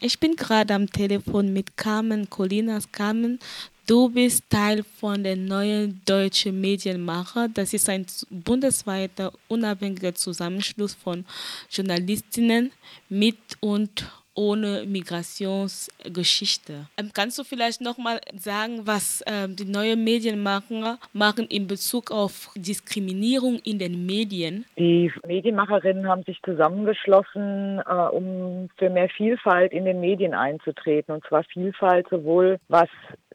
Ich bin gerade am Telefon mit Carmen Colinas. Carmen, du bist Teil von der neuen deutschen Medienmacher. Das ist ein bundesweiter unabhängiger Zusammenschluss von Journalistinnen mit und ohne Migrationsgeschichte. Ähm, kannst du vielleicht noch mal sagen, was ähm, die neuen Medienmacher machen in Bezug auf Diskriminierung in den Medien? Die Medienmacherinnen haben sich zusammengeschlossen, äh, um für mehr Vielfalt in den Medien einzutreten. Und zwar Vielfalt sowohl was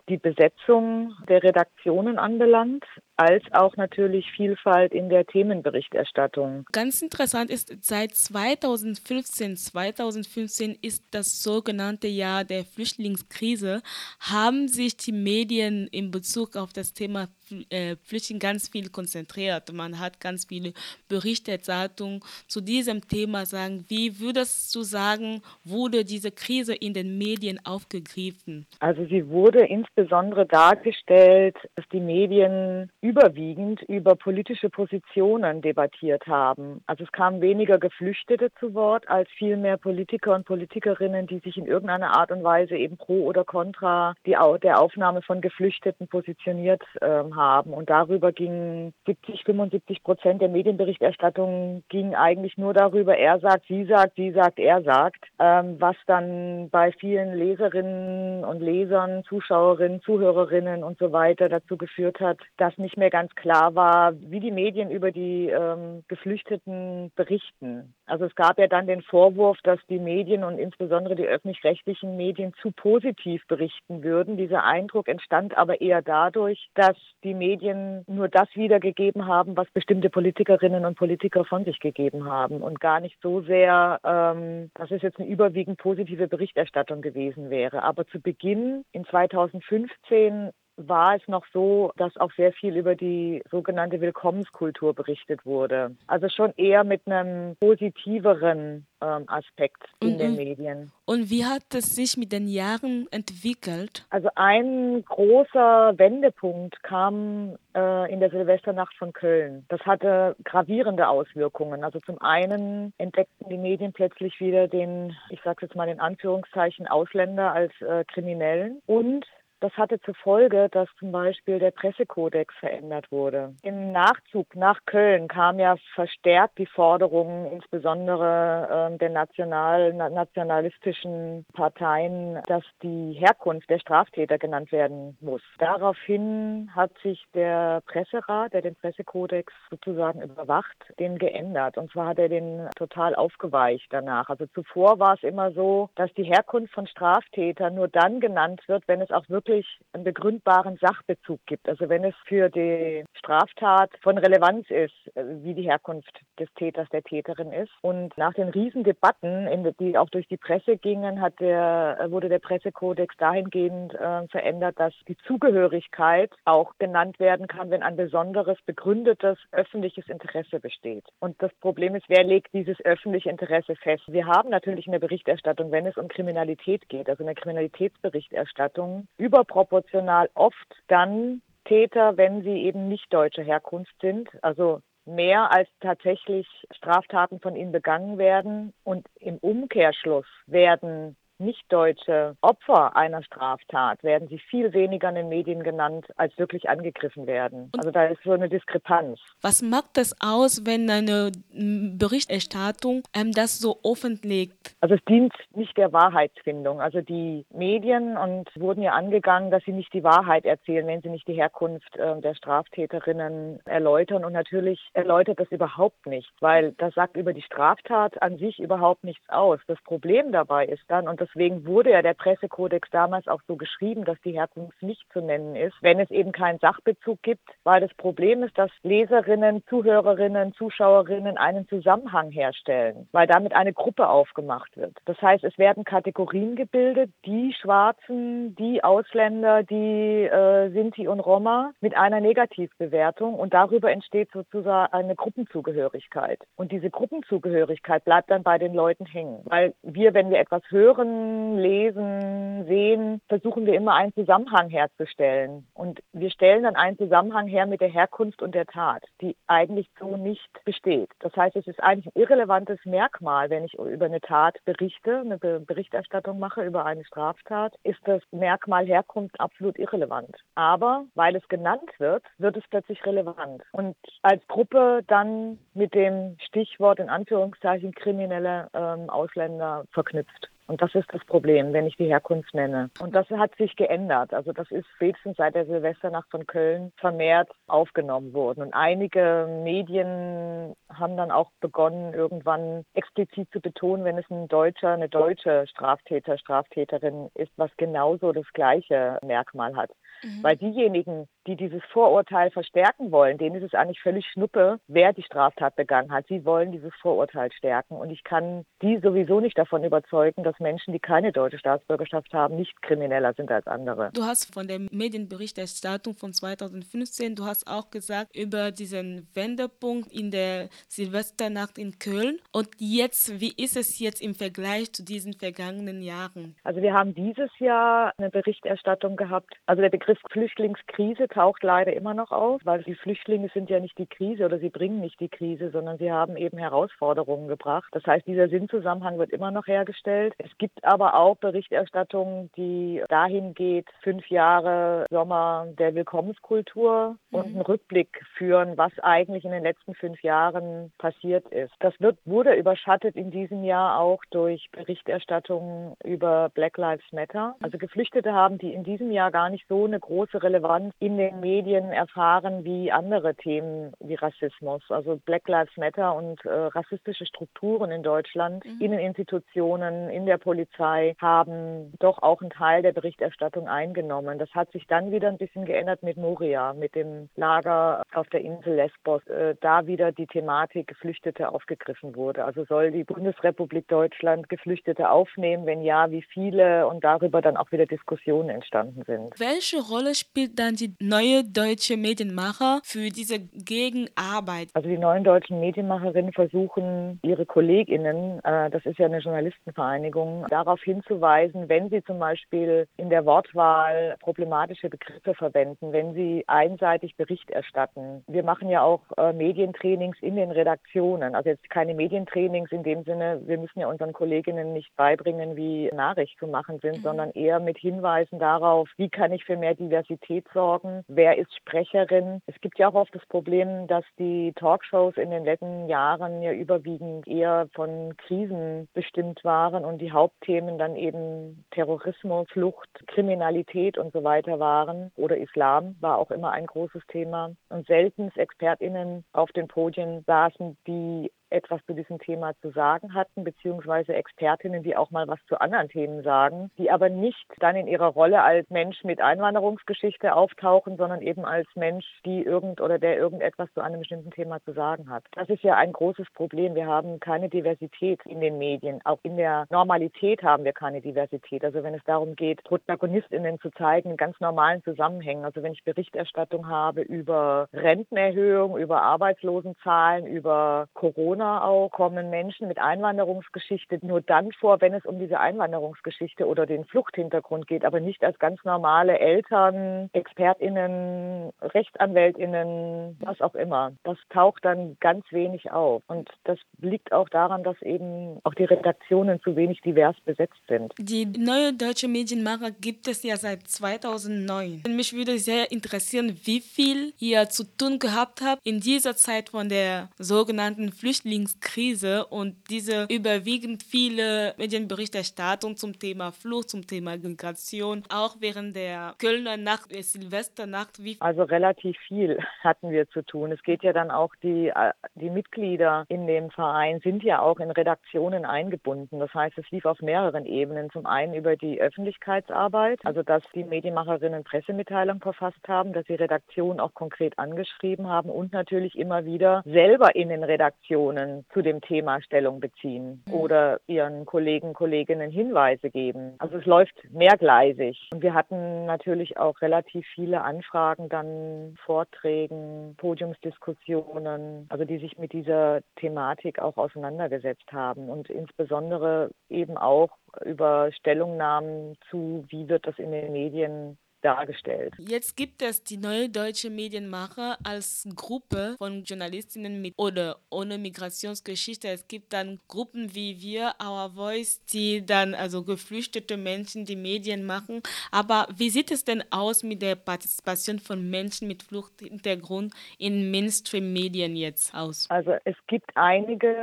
die Besetzung der Redaktionen anbelangt, als auch natürlich Vielfalt in der Themenberichterstattung. Ganz interessant ist, seit 2015, 2015 ist das sogenannte Jahr der Flüchtlingskrise, haben sich die Medien in Bezug auf das Thema äh, Flüchtlinge ganz viel konzentriert. Man hat ganz viele Berichterstattung zu diesem Thema sagen. Wie würdest du sagen, wurde diese Krise in den Medien aufgegriffen? Also sie wurde insbesondere dargestellt, dass die Medien überwiegend über politische Positionen debattiert haben. Also es kamen weniger Geflüchtete zu Wort als vielmehr Politiker und Politikerinnen, die sich in irgendeiner Art und Weise eben pro oder contra die, der Aufnahme von Geflüchteten positioniert äh, haben. Und darüber ging 70, 75 Prozent der Medienberichterstattung ging eigentlich nur darüber, er sagt, sie sagt, sie sagt, er sagt, ähm, was dann bei vielen Leserinnen und Lesern, Zuschauerinnen, Zuhörerinnen und so weiter dazu geführt hat, dass nicht mehr ganz klar war, wie die Medien über die ähm, Geflüchteten berichten. Also es gab ja dann den Vorwurf, dass die Medien und insbesondere die öffentlich-rechtlichen Medien zu positiv berichten würden. Dieser Eindruck entstand aber eher dadurch, dass die Medien nur das wiedergegeben haben, was bestimmte Politikerinnen und Politiker von sich gegeben haben und gar nicht so sehr, ähm, dass es jetzt eine überwiegend positive Berichterstattung gewesen wäre. Aber zu Beginn in 2015 war es noch so, dass auch sehr viel über die sogenannte Willkommenskultur berichtet wurde. Also schon eher mit einem positiveren ähm, Aspekt in mhm. den Medien. Und wie hat es sich mit den Jahren entwickelt? Also ein großer Wendepunkt kam äh, in der Silvesternacht von Köln. Das hatte gravierende Auswirkungen. Also zum einen entdeckten die Medien plötzlich wieder den, ich sage jetzt mal in Anführungszeichen, Ausländer als äh, Kriminellen und das hatte zur Folge, dass zum Beispiel der Pressekodex verändert wurde. Im Nachzug nach Köln kam ja verstärkt die Forderung, insbesondere äh, der national, nationalistischen Parteien, dass die Herkunft der Straftäter genannt werden muss. Daraufhin hat sich der Presserat, der den Pressekodex sozusagen überwacht, den geändert. Und zwar hat er den total aufgeweicht danach. Also zuvor war es immer so, dass die Herkunft von Straftätern nur dann genannt wird, wenn es auch wirklich wirklich einen begründbaren Sachbezug gibt. Also wenn es für die Straftat von Relevanz ist, äh, wie die Herkunft des Täters, der Täterin ist. Und nach den Riesendebatten, die auch durch die Presse gingen, hat der, äh, wurde der Pressekodex dahingehend äh, verändert, dass die Zugehörigkeit auch genannt werden kann, wenn ein besonderes, begründetes öffentliches Interesse besteht. Und das Problem ist, wer legt dieses öffentliche Interesse fest? Wir haben natürlich in der Berichterstattung, wenn es um Kriminalität geht, also in der Kriminalitätsberichterstattung, über überproportional oft dann Täter, wenn sie eben nicht deutscher Herkunft sind, also mehr als tatsächlich Straftaten von ihnen begangen werden. Und im Umkehrschluss werden nicht-deutsche Opfer einer Straftat werden sie viel weniger in den Medien genannt, als wirklich angegriffen werden. Und also da ist so eine Diskrepanz. Was macht das aus, wenn eine Berichterstattung ähm, das so offenlegt? Also es dient nicht der Wahrheitsfindung. Also die Medien und wurden ja angegangen, dass sie nicht die Wahrheit erzählen, wenn sie nicht die Herkunft äh, der Straftäterinnen erläutern. Und natürlich erläutert das überhaupt nicht, weil das sagt über die Straftat an sich überhaupt nichts aus. Das Problem dabei ist dann, und das deswegen wurde ja der Pressekodex damals auch so geschrieben, dass die Herkunft nicht zu nennen ist, wenn es eben keinen Sachbezug gibt, weil das Problem ist, dass Leserinnen, Zuhörerinnen, Zuschauerinnen einen Zusammenhang herstellen, weil damit eine Gruppe aufgemacht wird. Das heißt, es werden Kategorien gebildet, die Schwarzen, die Ausländer, die äh, Sinti und Roma mit einer Negativbewertung und darüber entsteht sozusagen eine Gruppenzugehörigkeit. Und diese Gruppenzugehörigkeit bleibt dann bei den Leuten hängen, weil wir, wenn wir etwas hören, gucken, lesen, sehen, versuchen wir immer einen Zusammenhang herzustellen. Und wir stellen dann einen Zusammenhang her mit der Herkunft und der Tat, die eigentlich so nicht besteht. Das heißt, es ist eigentlich ein irrelevantes Merkmal, wenn ich über eine Tat berichte, eine Berichterstattung mache über eine Straftat, ist das Merkmal Herkunft absolut irrelevant. Aber weil es genannt wird, wird es plötzlich relevant. Und als Gruppe dann mit dem Stichwort in Anführungszeichen kriminelle ähm, Ausländer verknüpft. Und das ist das Problem, wenn ich die Herkunft nenne. Und das hat sich geändert. Also das ist spätestens seit der Silvesternacht von Köln vermehrt aufgenommen worden. Und einige Medien haben dann auch begonnen, irgendwann explizit zu betonen, wenn es ein Deutscher, eine deutsche Straftäter, Straftäterin ist, was genauso das gleiche Merkmal hat. Mhm. Weil diejenigen, die dieses Vorurteil verstärken wollen, denen ist es eigentlich völlig schnuppe, wer die Straftat begangen hat. Sie wollen dieses Vorurteil stärken. Und ich kann die sowieso nicht davon überzeugen, dass Menschen, die keine deutsche Staatsbürgerschaft haben, nicht krimineller sind als andere. Du hast von der Medienberichterstattung von 2015, du hast auch gesagt über diesen Wendepunkt in der Silvesternacht in Köln. Und jetzt, wie ist es jetzt im Vergleich zu diesen vergangenen Jahren? Also wir haben dieses Jahr eine Berichterstattung gehabt. Also der Begriff Flüchtlingskrise taucht leider immer noch auf, weil die Flüchtlinge sind ja nicht die Krise oder sie bringen nicht die Krise, sondern sie haben eben Herausforderungen gebracht. Das heißt, dieser Sinnzusammenhang wird immer noch hergestellt. Es gibt aber auch Berichterstattung, die dahin geht, fünf Jahre Sommer der Willkommenskultur mhm. und einen Rückblick führen, was eigentlich in den letzten fünf Jahren passiert ist. Das wird, wurde überschattet in diesem Jahr auch durch Berichterstattung über Black Lives Matter. Also Geflüchtete haben, die in diesem Jahr gar nicht so eine große Relevanz in den Medien erfahren wie andere Themen wie Rassismus. Also Black Lives Matter und äh, rassistische Strukturen in Deutschland, mhm. in den Institutionen, in der Polizei haben doch auch einen Teil der Berichterstattung eingenommen. Das hat sich dann wieder ein bisschen geändert mit Moria, mit dem Lager auf der Insel Lesbos. Äh, da wieder die Thematik Geflüchtete aufgegriffen wurde. Also soll die Bundesrepublik Deutschland Geflüchtete aufnehmen? Wenn ja, wie viele? Und darüber dann auch wieder Diskussionen entstanden sind. Welche Rolle spielt dann die neue deutsche Medienmacher für diese Gegenarbeit? Also die neuen deutschen Medienmacherinnen versuchen, ihre KollegInnen, äh, das ist ja eine Journalistenvereinigung, darauf hinzuweisen, wenn sie zum Beispiel in der Wortwahl problematische Begriffe verwenden, wenn sie einseitig Bericht erstatten. Wir machen ja auch äh, Medientrainings in den Redaktionen. Also jetzt keine Medientrainings in dem Sinne, wir müssen ja unseren Kolleginnen nicht beibringen, wie Nachricht zu machen sind, mhm. sondern eher mit Hinweisen darauf, wie kann ich für mehr Diversität sorgen, wer ist Sprecherin. Es gibt ja auch oft das Problem, dass die Talkshows in den letzten Jahren ja überwiegend eher von Krisen bestimmt waren und die Hauptthemen dann eben Terrorismus, Flucht, Kriminalität und so weiter waren. Oder Islam war auch immer ein großes Thema. Und selten ExpertInnen auf den Podien saßen, die etwas zu diesem Thema zu sagen hatten, beziehungsweise Expertinnen, die auch mal was zu anderen Themen sagen, die aber nicht dann in ihrer Rolle als Mensch mit Einwanderungsgeschichte auftauchen, sondern eben als Mensch, die irgend oder der irgendetwas zu einem bestimmten Thema zu sagen hat. Das ist ja ein großes Problem. Wir haben keine Diversität in den Medien. Auch in der Normalität haben wir keine Diversität. Also wenn es darum geht, ProtagonistInnen zu zeigen in ganz normalen Zusammenhängen. Also wenn ich Berichterstattung habe über Rentenerhöhung, über Arbeitslosenzahlen, über Corona, Auch kommen Menschen mit Einwanderungsgeschichte nur dann vor, wenn es um diese Einwanderungsgeschichte oder den Fluchthintergrund geht, aber nicht als ganz normale Eltern, ExpertInnen, RechtsanwältInnen, was auch immer. Das taucht dann ganz wenig auf. Und das liegt auch daran, dass eben auch die Redaktionen zu wenig divers besetzt sind. Die neue deutsche Medienmacher gibt es ja seit 2009. Mich würde sehr interessieren, wie viel ihr zu tun gehabt habt in dieser Zeit von der sogenannten Flüchtlings Flüchtlingskrise und diese überwiegend viele Medienberichterstattung zum Thema Flucht, zum Thema Migration, auch während der Kölner Nacht, der Silvesternacht. Wie also relativ viel hatten wir zu tun. Es geht ja dann auch, die, äh, die Mitglieder in dem Verein sind ja auch in Redaktionen eingebunden. Das heißt, es lief auf mehreren Ebenen. Zum einen über die Öffentlichkeitsarbeit, also dass die Medienmacherinnen Pressemitteilung verfasst haben, dass sie Redaktionen auch konkret angeschrieben haben und natürlich immer wieder selber in den Redaktionen Redaktionen zu dem Thema Stellung beziehen mhm. oder ihren Kollegen, Kolleginnen Hinweise geben. Also es läuft mehrgleisig. Und wir hatten natürlich auch relativ viele Anfragen, dann Vorträgen, Podiumsdiskussionen, also die sich mit dieser Thematik auch auseinandergesetzt haben und insbesondere eben auch über Stellungnahmen zu, wie wird das in den Medien dargestellt. Jetzt gibt es die neue deutsche Medienmacher als Gruppe von Journalistinnen mit oder ohne Migrationsgeschichte. Es gibt dann Gruppen wie wir, Our Voice, die dann also geflüchtete Menschen die Medien machen. Aber wie sieht es denn aus mit der Partizipation von Menschen mit Fluchthintergrund in Mainstream-Medien jetzt aus? Also es gibt einige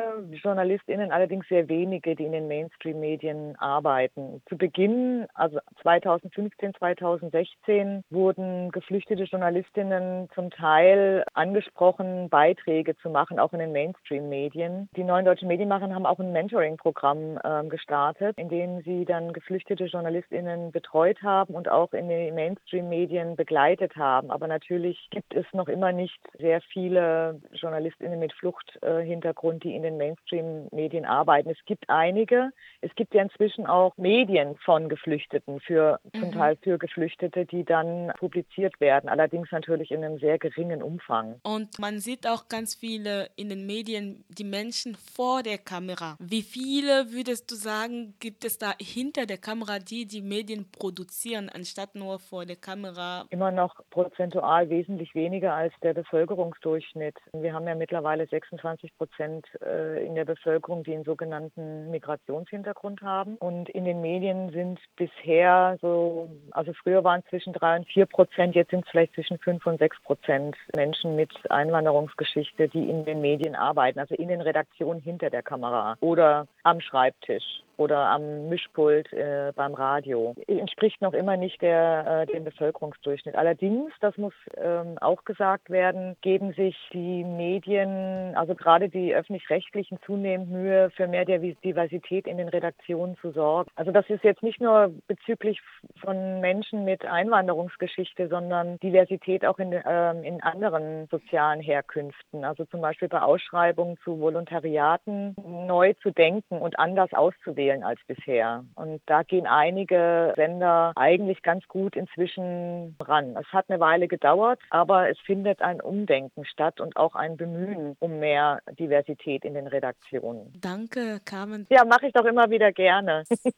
JournalistInnen, allerdings sehr wenige, die in den Mainstream-Medien arbeiten. Zu Beginn, also 2015, 2016, 2016 wurden geflüchtete Journalistinnen zum Teil angesprochen, Beiträge zu machen, auch in den Mainstream-Medien. Die neuen deutschen Medienmacher haben auch ein Mentoring-Programm äh, gestartet, in dem sie dann geflüchtete JournalistInnen betreut haben und auch in den Mainstream-Medien begleitet haben. Aber natürlich gibt es noch immer nicht sehr viele JournalistInnen mit Fluchthintergrund, die in den Mainstream-Medien arbeiten. Es gibt einige. Es gibt ja inzwischen auch Medien von Geflüchteten, für, mhm. zum Teil für Geflüchtete Inhalte, die dann publiziert werden, allerdings natürlich in einem sehr geringen Umfang. Und man sieht auch ganz viele in den Medien die Menschen vor der Kamera. Wie viele würdest du sagen, gibt es da hinter der Kamera, die die Medien produzieren, anstatt nur vor der Kamera? Immer noch prozentual wesentlich weniger als der Bevölkerungsdurchschnitt. Wir haben ja mittlerweile 26 Prozent äh, in der Bevölkerung, die einen sogenannten Migrationshintergrund haben. Und in den Medien sind bisher so, also früher waren es zwischen drei und vier Prozent, jetzt sind es vielleicht zwischen fünf und sechs Prozent Menschen mit Einwanderungsgeschichte, die in den Medien arbeiten, also in den Redaktionen hinter der Kamera oder am Schreibtisch oder am Mischpult äh, beim Radio. Entspricht noch immer nicht der, äh, dem Bevölkerungsdurchschnitt. Allerdings, das muss ähm, auch gesagt werden, geben sich die Medien, also gerade die öffentlich-rechtlichen, zunehmend Mühe, für mehr Diversität in den Redaktionen zu sorgen. Also das ist jetzt nicht nur bezüglich von Menschen mit Einwanderungsgeschichte, sondern Diversität auch in, ähm, in anderen sozialen Herkünften. Also zum Beispiel bei Ausschreibungen zu Volontariaten neu zu denken und anders auszuwählen wählen als bisher. Und da gehen einige Sender eigentlich ganz gut inzwischen ran. Es hat eine Weile gedauert, aber es findet ein Umdenken statt und auch ein Bemühen um mehr Diversität in den Redaktionen. Danke, Carmen. Ja, mache ich doch immer wieder gerne.